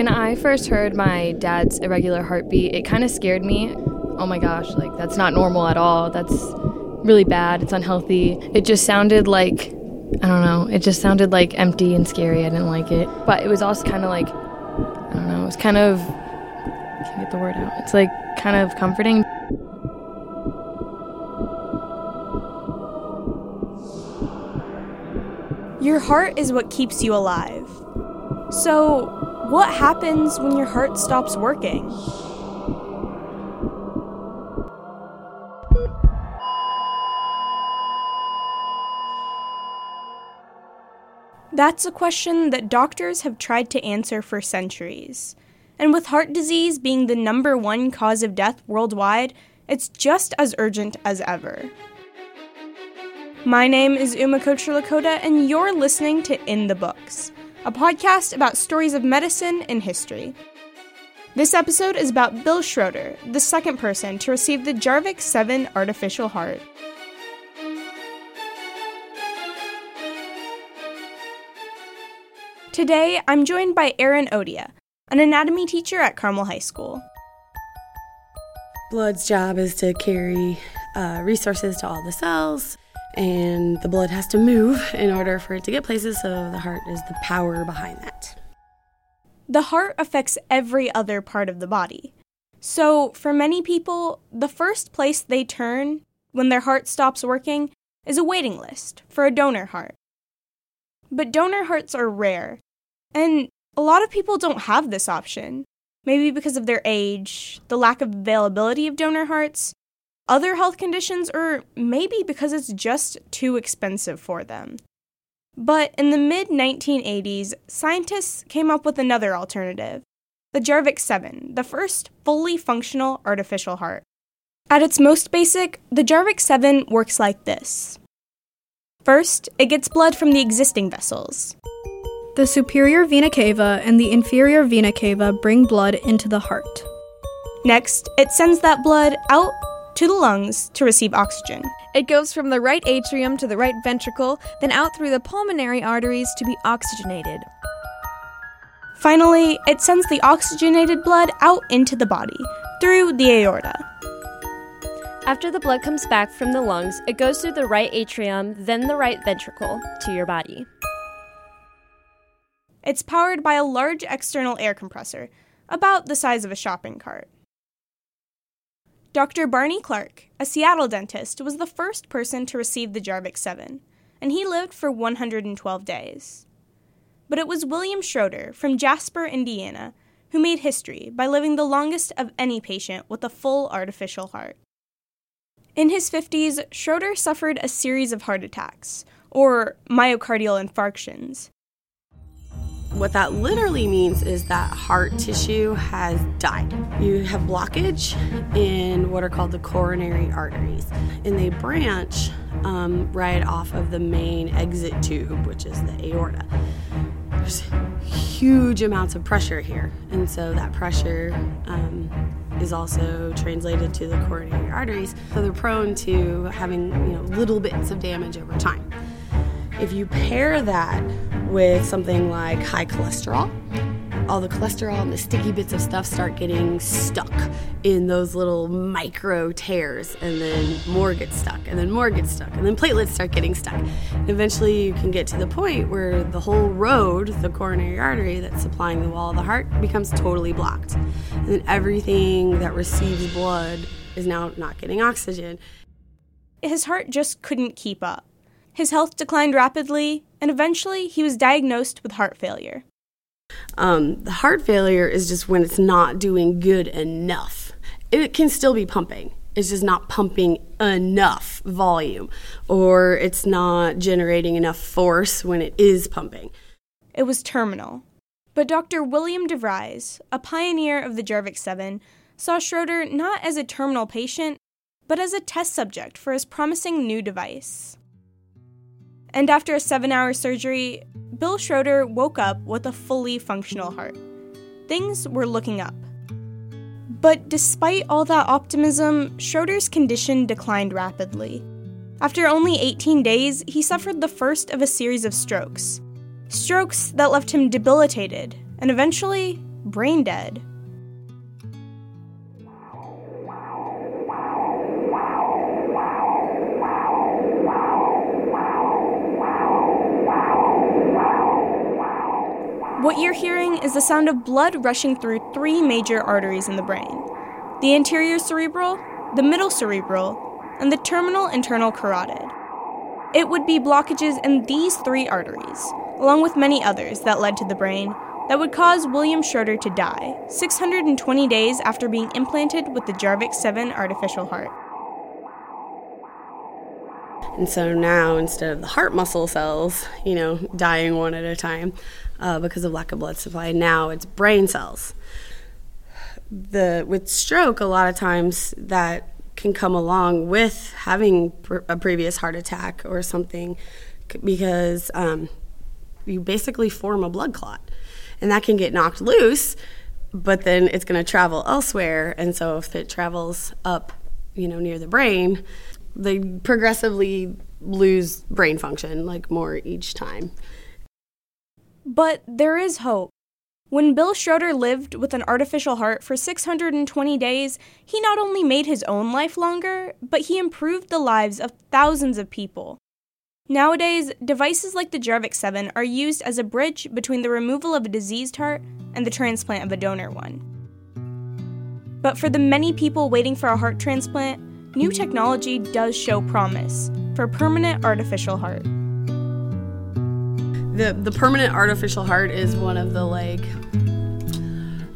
When I first heard my dad's irregular heartbeat, it kind of scared me. Oh my gosh, like that's not normal at all. That's really bad. It's unhealthy. It just sounded like I don't know. It just sounded like empty and scary. I didn't like it. But it was also kind of like I don't know. It was kind of I can't get the word out. It's like kind of comforting. Your heart is what keeps you alive. So, what happens when your heart stops working? That's a question that doctors have tried to answer for centuries. And with heart disease being the number one cause of death worldwide, it's just as urgent as ever. My name is Umiko Lakota, and you're listening to In the Books, a podcast about stories of medicine and history. This episode is about Bill Schroeder, the second person to receive the Jarvik 7 artificial heart. Today, I'm joined by Erin Odia, an anatomy teacher at Carmel High School. Blood's job is to carry uh, resources to all the cells, and the blood has to move in order for it to get places, so the heart is the power behind that. The heart affects every other part of the body. So, for many people, the first place they turn when their heart stops working is a waiting list for a donor heart. But donor hearts are rare, and a lot of people don't have this option. Maybe because of their age, the lack of availability of donor hearts, other health conditions, or maybe because it's just too expensive for them. But in the mid 1980s, scientists came up with another alternative the Jarvik 7, the first fully functional artificial heart. At its most basic, the Jarvik 7 works like this. First, it gets blood from the existing vessels. The superior vena cava and the inferior vena cava bring blood into the heart. Next, it sends that blood out to the lungs to receive oxygen. It goes from the right atrium to the right ventricle, then out through the pulmonary arteries to be oxygenated. Finally, it sends the oxygenated blood out into the body through the aorta. After the blood comes back from the lungs, it goes through the right atrium, then the right ventricle to your body. It's powered by a large external air compressor, about the size of a shopping cart. Dr. Barney Clark, a Seattle dentist, was the first person to receive the Jarvik 7, and he lived for 112 days. But it was William Schroeder from Jasper, Indiana, who made history by living the longest of any patient with a full artificial heart. In his 50s, Schroeder suffered a series of heart attacks, or myocardial infarctions, what that literally means is that heart tissue has died. You have blockage in what are called the coronary arteries, and they branch um, right off of the main exit tube, which is the aorta. There's huge amounts of pressure here, and so that pressure um, is also translated to the coronary arteries, so they're prone to having you know little bits of damage over time. If you pair that with something like high cholesterol, all the cholesterol and the sticky bits of stuff start getting stuck in those little micro tears, and then more gets stuck, and then more gets stuck, and then platelets start getting stuck. And eventually, you can get to the point where the whole road, the coronary artery that's supplying the wall of the heart, becomes totally blocked. And then everything that receives blood is now not getting oxygen. His heart just couldn't keep up. His health declined rapidly, and eventually he was diagnosed with heart failure. Um, the heart failure is just when it's not doing good enough. It can still be pumping. It's just not pumping enough volume, or it's not generating enough force when it is pumping. It was terminal. But Dr. William DeVries, a pioneer of the Jarvik 7, saw Schroeder not as a terminal patient, but as a test subject for his promising new device. And after a seven hour surgery, Bill Schroeder woke up with a fully functional heart. Things were looking up. But despite all that optimism, Schroeder's condition declined rapidly. After only 18 days, he suffered the first of a series of strokes. Strokes that left him debilitated and eventually brain dead. What you're hearing is the sound of blood rushing through three major arteries in the brain the anterior cerebral, the middle cerebral, and the terminal internal carotid. It would be blockages in these three arteries, along with many others that led to the brain, that would cause William Schroeder to die 620 days after being implanted with the Jarvik 7 artificial heart. And so now, instead of the heart muscle cells, you know, dying one at a time uh, because of lack of blood supply, now it's brain cells. The with stroke, a lot of times that can come along with having a previous heart attack or something, because um, you basically form a blood clot, and that can get knocked loose, but then it's going to travel elsewhere, and so if it travels up, you know, near the brain they progressively lose brain function like more each time. But there is hope. When Bill Schroeder lived with an artificial heart for 620 days, he not only made his own life longer, but he improved the lives of thousands of people. Nowadays, devices like the Jarvik 7 are used as a bridge between the removal of a diseased heart and the transplant of a donor one. But for the many people waiting for a heart transplant, new technology does show promise for permanent artificial heart. The the permanent artificial heart is one of the like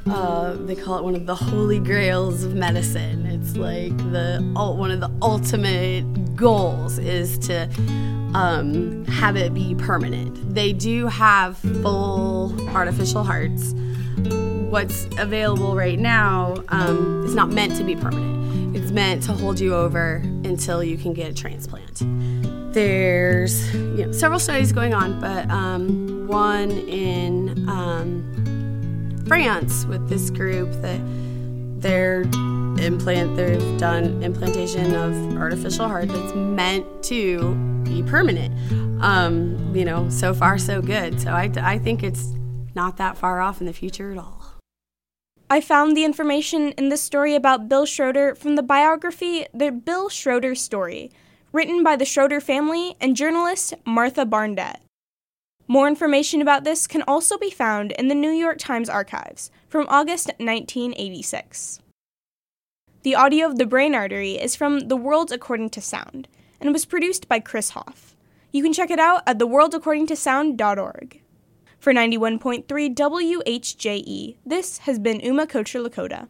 uh, they call it one of the holy grails of medicine. It's like the one of the ultimate goals is to um, have it be permanent. They do have full artificial hearts. What's available right now um, is not meant to be permanent it's meant to hold you over until you can get a transplant. There's you know, several studies going on, but um, one in um, France with this group that they're implant they've done implantation of artificial heart that's meant to be permanent. Um, you know, so far so good. So I, I think it's not that far off in the future at all. I found the information in this story about Bill Schroeder from the biography The Bill Schroeder Story, written by the Schroeder family and journalist Martha Barnette. More information about this can also be found in the New York Times archives from August 1986. The audio of the brain artery is from The World According to Sound and was produced by Chris Hoff. You can check it out at theworldaccordingtosound.org. For 91.3 WHJE, this has been Uma Kocher Lakota.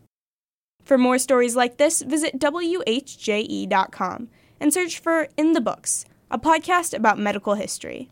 For more stories like this, visit WHJE.com and search for In the Books, a podcast about medical history.